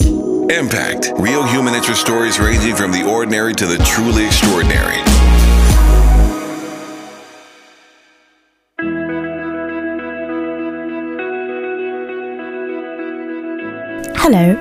Impact. Real human interest stories ranging from the ordinary to the truly extraordinary. Hello,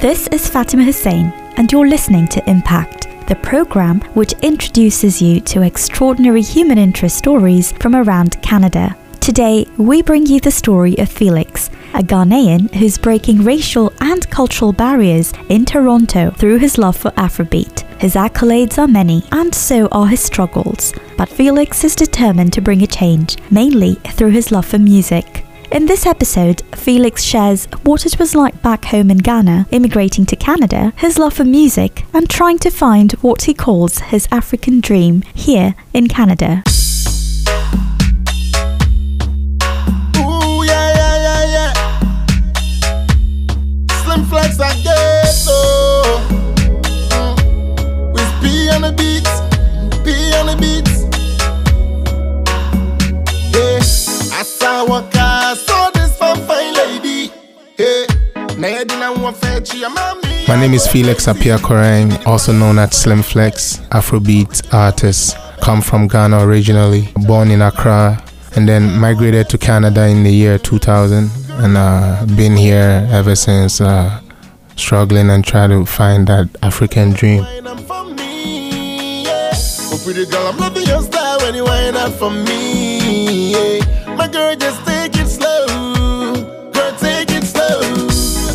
this is Fatima Hussein, and you're listening to Impact, the program which introduces you to extraordinary human interest stories from around Canada. Today, we bring you the story of Felix, a Ghanaian who's breaking racial and cultural barriers in Toronto through his love for Afrobeat. His accolades are many, and so are his struggles. But Felix is determined to bring a change, mainly through his love for music. In this episode, Felix shares what it was like back home in Ghana, immigrating to Canada, his love for music, and trying to find what he calls his African dream here in Canada. Slim flex. Mm. With P on the P on the. Yeah, I saw saw this fine, lady. My name is Felix Apia Korang, also known as Slim Flex, Afrobeat artist. Come from Ghana originally, born in Accra, and then migrated to Canada in the year 2000, and uh, been here ever since, uh, struggling and trying to find that African dream. Wine up for me, yeah. Oh, pretty girl, I'm loving your style when you wind up for me, yeah. My girl, just take it slow. Girl, take it slow.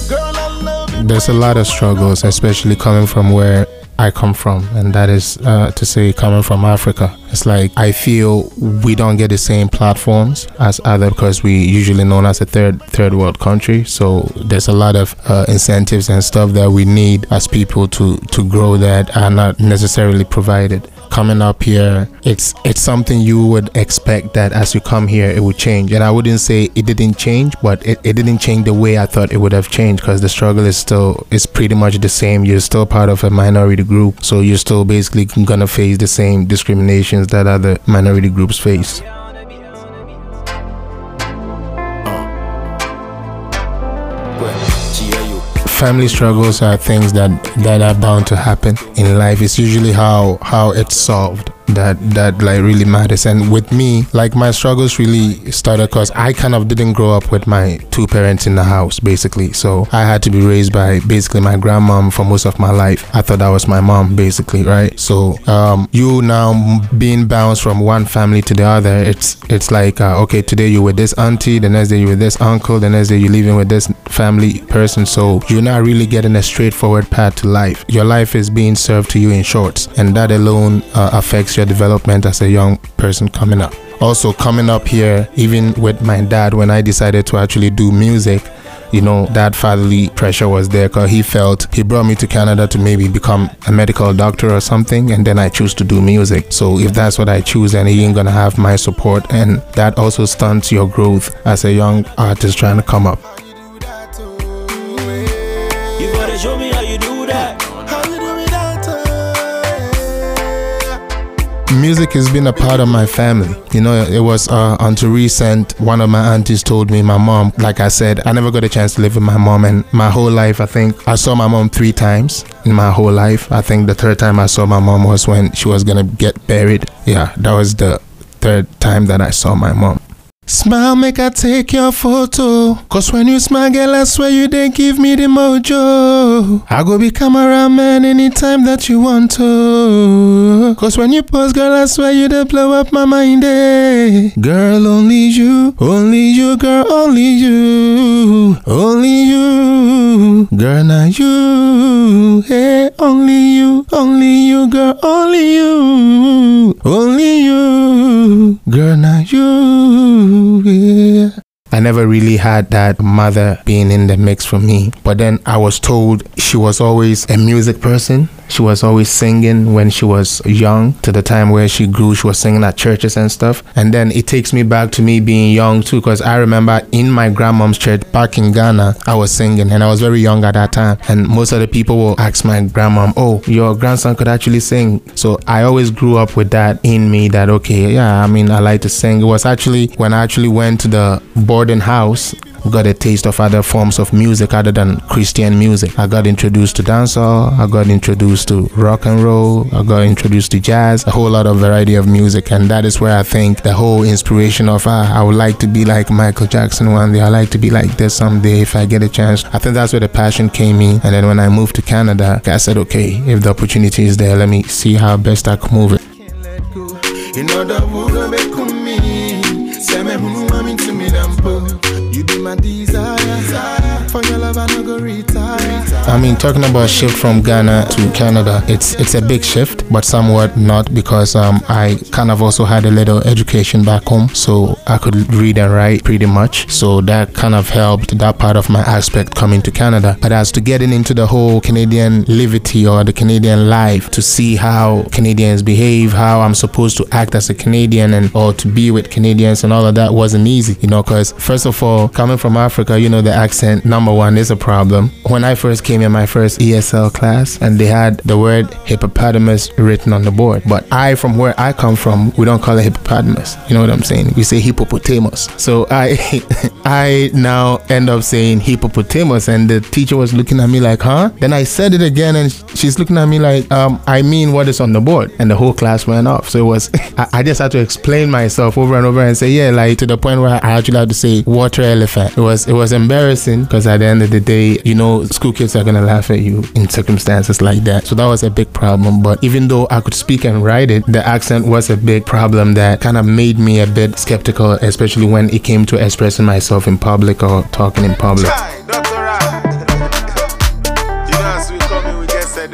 Girl, I love it. There's a lot of struggles, especially coming from where I come from, and that is uh, to say, coming from Africa. It's like I feel we don't get the same platforms as other because we usually known as a third third world country. So there's a lot of uh, incentives and stuff that we need as people to to grow that are not necessarily provided coming up here it's it's something you would expect that as you come here it would change. And i wouldn't say it didn't change but it, it didn't change the way i thought it would have changed because the struggle is still is pretty much the same. You're still part of a minority group so you're still basically gonna face the same discriminations that other minority groups face family struggles are things that that are bound to happen in life. It's usually how how it's solved that that like really matters. And with me like my struggles really started because i kind of didn't grow up with my two parents in the house basically. So i had to be raised by basically my grandmom for most of my life. I thought that was my mom basically right? So um you now being bounced from one family to the other it's it's like uh, okay today you with this auntie the next day you with this uncle the next day you're living with this family person. So you're not really getting a straightforward path to life. Your life is being served to you in shorts and that alone uh, affects your development as a young person coming up. Also, coming up here, even with my dad, when I decided to actually do music, you know, that fatherly pressure was there because he felt he brought me to Canada to maybe become a medical doctor or something, and then I choose to do music. So, if that's what I choose, then he ain't gonna have my support, and that also stunts your growth as a young artist trying to come up. Music has been a part of my family. You know, it was uh, until recent, one of my aunties told me my mom, like I said, I never got a chance to live with my mom. And my whole life, I think I saw my mom three times in my whole life. I think the third time I saw my mom was when she was going to get buried. Yeah, that was the third time that I saw my mom. Smile, make I take your photo. Cause when you smile, girl, I swear you they give me the mojo. I go be cameraman anytime that you want to. Cause when you pose, girl, I swear you they blow up my mind. Eh. Girl, only you, only you, girl, only you, only you, girl, now you, hey, only you, only you, girl, only you, only you, girl, now you, yeah. I never really had that mother being in the mix for me. But then I was told she was always a music person. She was always singing when she was young, to the time where she grew, she was singing at churches and stuff. And then it takes me back to me being young too, because I remember in my grandmom's church back in Ghana, I was singing and I was very young at that time. And most of the people will ask my grandmom, Oh, your grandson could actually sing. So I always grew up with that in me that, okay, yeah, I mean, I like to sing. It was actually when I actually went to the boarding house got a taste of other forms of music other than Christian music. I got introduced to dancehall, I got introduced to rock and roll, I got introduced to jazz, a whole lot of variety of music, and that is where I think the whole inspiration of ah, I would like to be like Michael Jackson one day, I like to be like this someday if I get a chance. I think that's where the passion came in, and then when I moved to Canada, I said, okay, if the opportunity is there, let me see how best I can move it. My desire. For your love, I. I mean, talking about shift from Ghana to Canada, it's it's a big shift, but somewhat not because um, I kind of also had a little education back home, so I could read and write pretty much. So that kind of helped that part of my aspect coming to Canada. But as to getting into the whole Canadian liberty or the Canadian life, to see how Canadians behave, how I'm supposed to act as a Canadian, and or to be with Canadians and all of that wasn't easy, you know, because first of all, coming from Africa, you know, the accent number one is a problem. When I first came in my first ESL class, and they had the word hippopotamus written on the board, but I, from where I come from, we don't call it hippopotamus. You know what I'm saying? We say hippopotamus. So I, I now end up saying hippopotamus, and the teacher was looking at me like, huh? Then I said it again, and she's looking at me like, um, I mean what is on the board, and the whole class went off. So it was, I, I just had to explain myself over and over and say, yeah, like to the point where I actually had to say water elephant. It was, it was embarrassing because at the end of the day, you know, school kids are gonna laugh at you in circumstances like that. So that was a big problem. But even though I could speak and write it, the accent was a big problem that kind of made me a bit skeptical, especially when it came to expressing myself in public or talking in public. Hi, Dr. Ra. you know, as we come in, we get set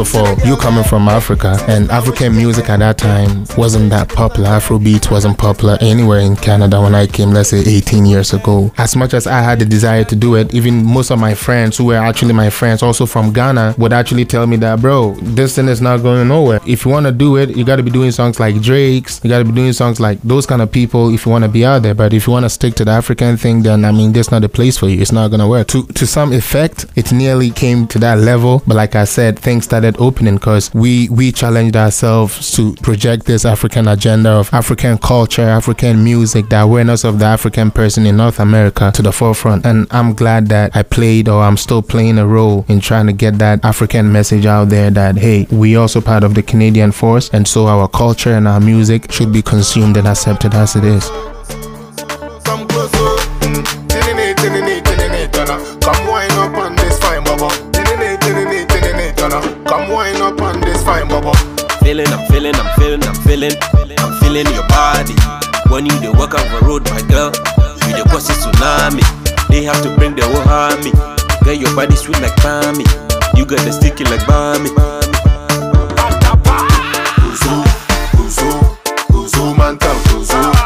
of all, you coming from Africa, and African music at that time wasn't that popular. Afrobeat wasn't popular anywhere in Canada when I came, let's say 18 years ago. As much as I had the desire to do it, even most of my friends who were actually my friends, also from Ghana, would actually tell me that, bro, this thing is not going nowhere. If you want to do it, you got to be doing songs like Drake's, you got to be doing songs like those kind of people if you want to be out there. But if you want to stick to the African thing, then I mean, that's not the place for you. It's not going to work. To, to some effect, it nearly came to that level. But like I said, things started opening because we we challenged ourselves to project this African agenda of African culture, African music, the awareness of the African person in North America to the forefront. And I'm glad that I played or I'm still playing a role in trying to get that African message out there that hey, we also part of the Canadian force and so our culture and our music should be consumed and accepted as it is. Feeling, I'm feeling, I'm feeling, I'm feeling, I'm feeling your body. When you dey walk out the road, my girl, you dey cause a tsunami. They have to bring the whole army. Girl, your body sweet like Bami. You got the sticky like Bami. Kuzu, kuzu, kuzu, kuzu, kuzu,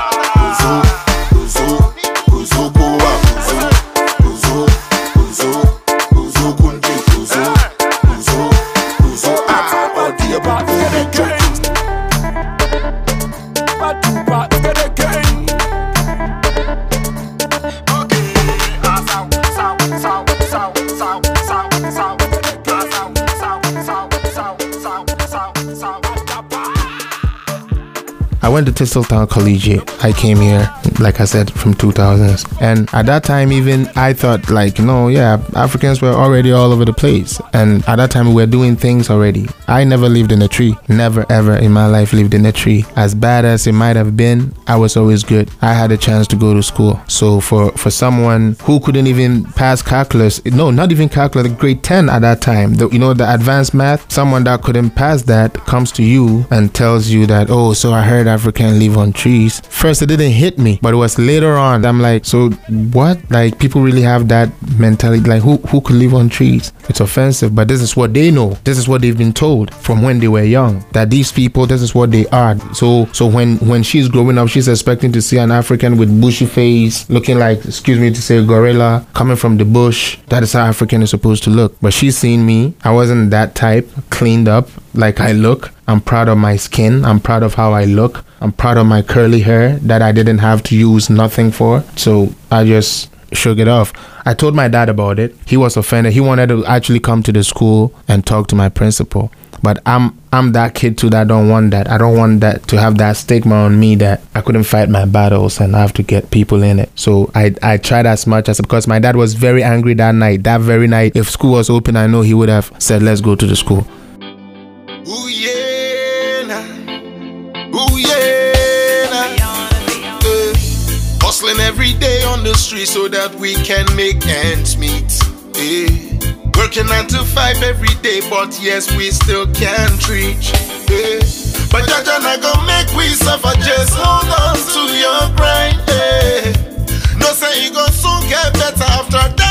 went to Thistletown Collegiate. I came here, like I said, from 2000s. And at that time, even I thought, like, no, yeah, Africans were already all over the place. And at that time, we were doing things already. I never lived in a tree. Never, ever in my life lived in a tree. As bad as it might have been, I was always good. I had a chance to go to school. So for, for someone who couldn't even pass calculus, no, not even calculus, grade 10 at that time, the, you know, the advanced math, someone that couldn't pass that comes to you and tells you that, oh, so I heard African live on trees. First, it didn't hit me, but it was later on. I'm like, so what? Like people really have that mentality? Like who who could live on trees? It's offensive, but this is what they know. This is what they've been told from when they were young. That these people, this is what they are. So so when when she's growing up, she's expecting to see an African with bushy face, looking like, excuse me to say, gorilla, coming from the bush. That is how African is supposed to look. But she's seen me. I wasn't that type, cleaned up like I look. I'm proud of my skin. I'm proud of how I look. I'm proud of my curly hair that I didn't have to use nothing for. So I just shook it off. I told my dad about it. He was offended. He wanted to actually come to the school and talk to my principal. But I'm I'm that kid too that don't want that. I don't want that to have that stigma on me that I couldn't fight my battles and I have to get people in it. So I I tried as much as because my dad was very angry that night. That very night, if school was open, I know he would have said, "Let's go to the school." Ooh yeah, nah. ooh yeah, nah. Eh, Hustling every day on the street so that we can make ends meet. Eh. Working nine to five every day, but yes, we still can't reach. Eh. But Jaja not gonna make we suffer, just hold on to your grind. Eh. No say you gon' soon get better after darkness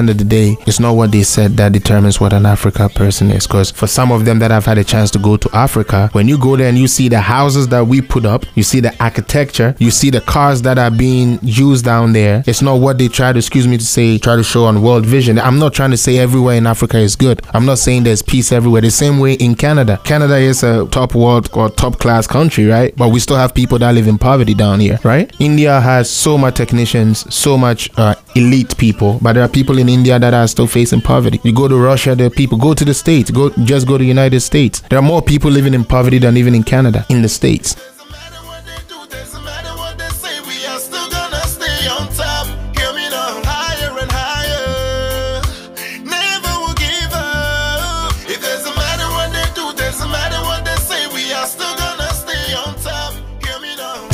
end of the day, it's not what they said that determines what an Africa person is. Because for some of them that have had a chance to go to Africa, when you go there and you see the houses that we put up, you see the architecture, you see the cars that are being used down there, it's not what they try to, excuse me to say, try to show on World Vision. I'm not trying to say everywhere in Africa is good. I'm not saying there's peace everywhere. The same way in Canada. Canada is a top world or top class country, right? But we still have people that live in poverty down here, right? India has so much technicians, so much uh, elite people, but there are people in India that are still facing poverty. You go to Russia, there are people. Go to the States. Go just go to the United States. There are more people living in poverty than even in Canada, in the States.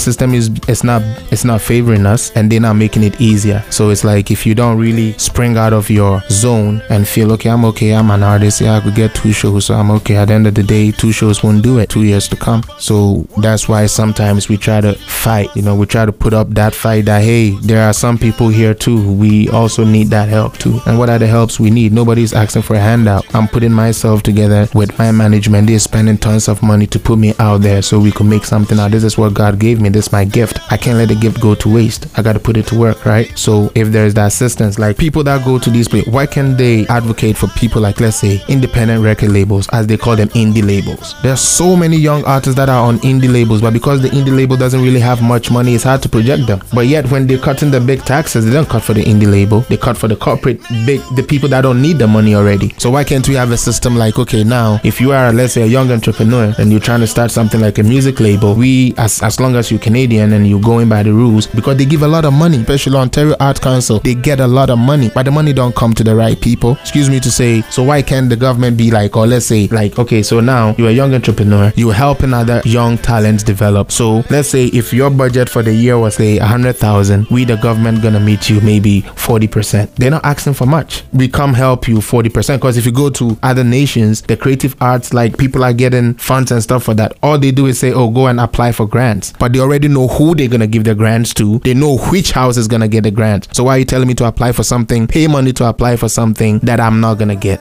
System is it's not it's not favoring us and they're not making it easier. So it's like if you don't really spring out of your zone and feel okay i'm okay i'm an artist yeah i could get two shows so i'm okay. At the end of the day two shows won't do it. Two years to come. So that's why sometimes we try to fight you know we try to put up that fight that hey there are some people here too we also need that help too. And what are the helps we need? Nobody's asking for a handout. I'm putting myself together with my management. They're spending tons of money to put me out there so we could make something out. This is what god gave me is my gift. I can't let the gift go to waste. I got to put it to work right? So if there's that assistance like people that go to these places why can't they advocate for people like let's say independent record labels as they call them indie labels? There's so many young artists that are on indie labels but because the indie label doesn't really have much money it's hard to project them. But yet when they're cutting the big taxes they don't cut for the indie label. They cut for the corporate big the people that don't need the money already. So why can't we have a system like okay now if you are let's say a young entrepreneur and you're trying to start something like a music label we as as long as you're canadian and you're going by the rules because they give a lot of money especially ontario art council they get a lot of money but the money don't come to the right people. Excuse me to say so why can't the government be like or let's say like okay so now you're a young entrepreneur you're helping other young talents develop. So let's say if your budget for the year was say a hundred thousand we the government gonna meet you maybe 40 percent. They're not asking for much. We come help you 40 percent because if you go to other nations the creative arts like people are getting funds and stuff for that all they do is say oh go and apply for grants. But they already know who they're gonna give the grants to. They know which house is gonna get the grant. So why are you telling me to apply for something pay money to apply for something that i'm not gonna get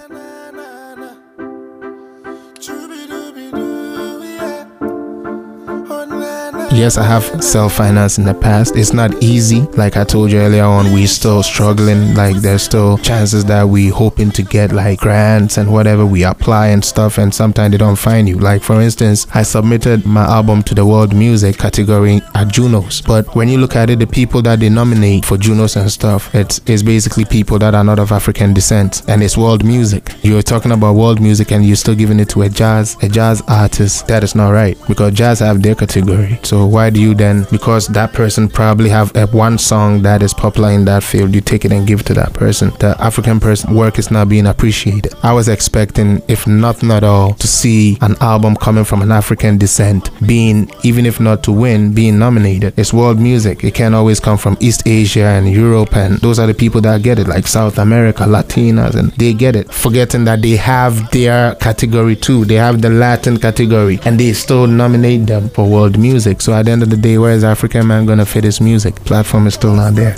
Yes, I have self-financed in the past. It's not easy. Like I told you earlier on, we're still struggling. Like there's still chances that we hoping to get like grants and whatever we apply and stuff, and sometimes they don't find you. Like for instance, I submitted my album to the world music category at Junos, but when you look at it, the people that they nominate for Junos and stuff, it's, it's basically people that are not of African descent, and it's world music. You're talking about world music, and you're still giving it to a jazz a jazz artist. That is not right because jazz have their category. So why do you then, because that person probably have a one song that is popular in that field, you take it and give it to that person. The African person work is not being appreciated. I was expecting, if nothing at all, to see an album coming from an African descent being, even if not to win, being nominated. It's world music. It can't always come from East Asia and Europe, and those are the people that get it, like South America, Latinas, and they get it. Forgetting that they have their category too. They have the Latin category, and they still nominate them for world music. So at the end of the day, where is African man gonna fit his music? Platform is still not there.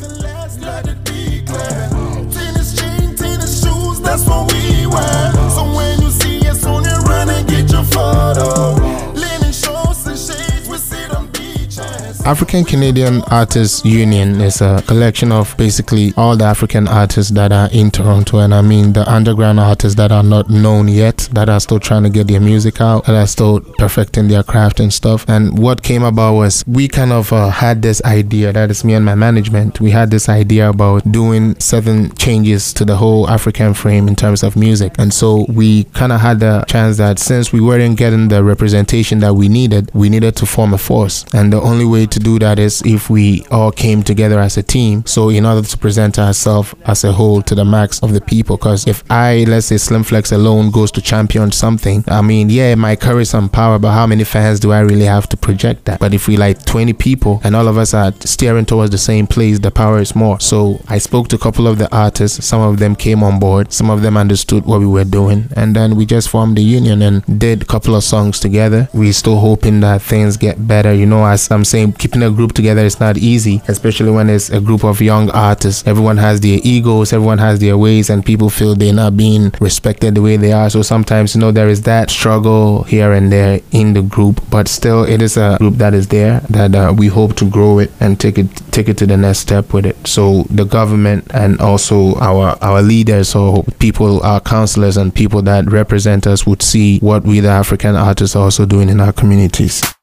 African Canadian Artists Union is a collection of basically all the African artists that are in Toronto, and I mean the underground artists that are not known yet, that are still trying to get their music out, that are still perfecting their craft and stuff. And what came about was we kind of uh, had this idea that is me and my management. We had this idea about doing certain changes to the whole African frame in terms of music, and so we kind of had the chance that since we weren't getting the representation that we needed, we needed to form a force, and the only way to do that is if we all came together as a team. So in order to present ourselves as a whole to the max of the people, because if I, let's say Slim Flex alone goes to champion something, I mean, yeah, it might carry some power, but how many fans do I really have to project that? But if we like 20 people and all of us are steering towards the same place, the power is more. So I spoke to a couple of the artists. Some of them came on board. Some of them understood what we were doing, and then we just formed the union and did a couple of songs together. We're still hoping that things get better. You know, as I'm saying, keeping a group together is not easy, especially when it's a group of young artists. Everyone has their egos, everyone has their ways, and people feel they're not being respected the way they are. So sometimes, you know, there is that struggle here and there in the group, but still, it is a group that is there that uh, we hope to grow it and take it take it to the next step with it. So the government and also our our leaders or people, our counselors and people that represent us would see what we the African artists are also doing in our communities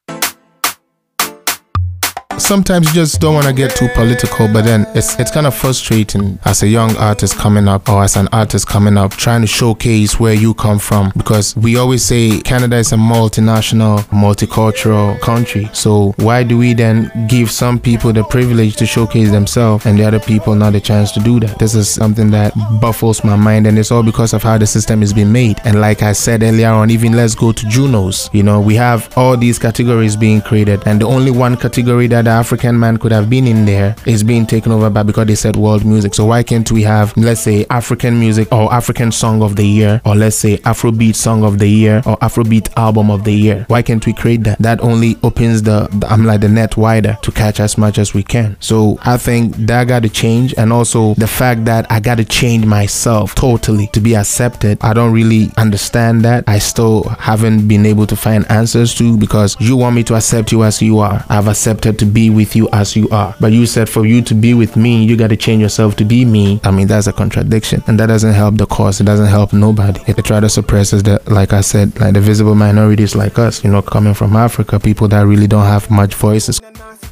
sometimes you just don't want to get too political, but then it's it's kind of frustrating as a young artist coming up or as an artist coming up trying to showcase where you come from because we always say Canada is a multinational, multicultural country. So why do we then give some people the privilege to showcase themselves and the other people not a chance to do that? This is something that baffles my mind and it's all because of how the system is being made. And like I said earlier on, even let's go to Junos. You know, we have all these categories being created and the only one category that the African man could have been in there is being taken over by because they said world music. So why can't we have let's say African music or African song of the year or let's say Afrobeat song of the year or Afrobeat album of the year? Why can't we create that? That only opens the, the I'm like the net wider to catch as much as we can. So I think that got to change and also the fact that I got to change myself totally to be accepted. I don't really understand that. I still haven't been able to find answers to because you want me to accept you as you are. I've accepted to be with you as you are. But you said for you to be with me, you got to change yourself to be me. I mean, that's a contradiction. And that doesn't help the cause. It doesn't help nobody. They try to suppress us that, like I said, like the visible minorities like us, you know, coming from Africa, people that really don't have much voices.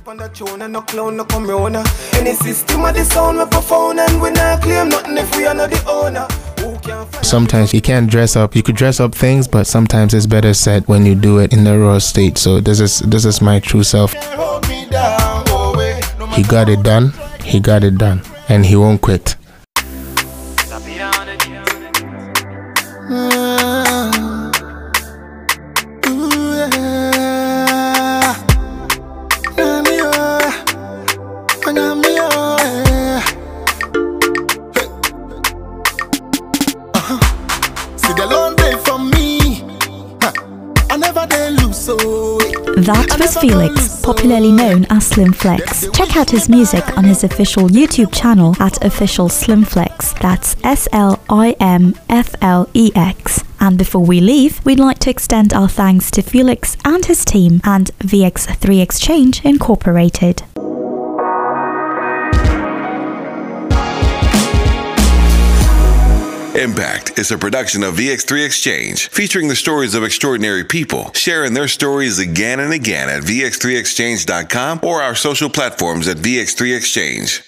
On the tune and no clown no come round. Any system of the sound we and we not claim nothing if we are not the owner Who can find Sometimes you can't dress up. You could dress up things, but sometimes it's better said when you do it in the raw state. So this is this is my true self. He got it done. He got it done, and he won't quit. That was Felix, popularly known as Slim Flex. Check out his music on his official YouTube channel at official Slim Flex. That's S L I M F L E X. And before we leave, we'd like to extend our thanks to Felix and his team and VX3 Exchange Incorporated. Impact is a production of VX3 Exchange, featuring the stories of extraordinary people, sharing their stories again and again at VX3Exchange.com or our social platforms at VX3 Exchange.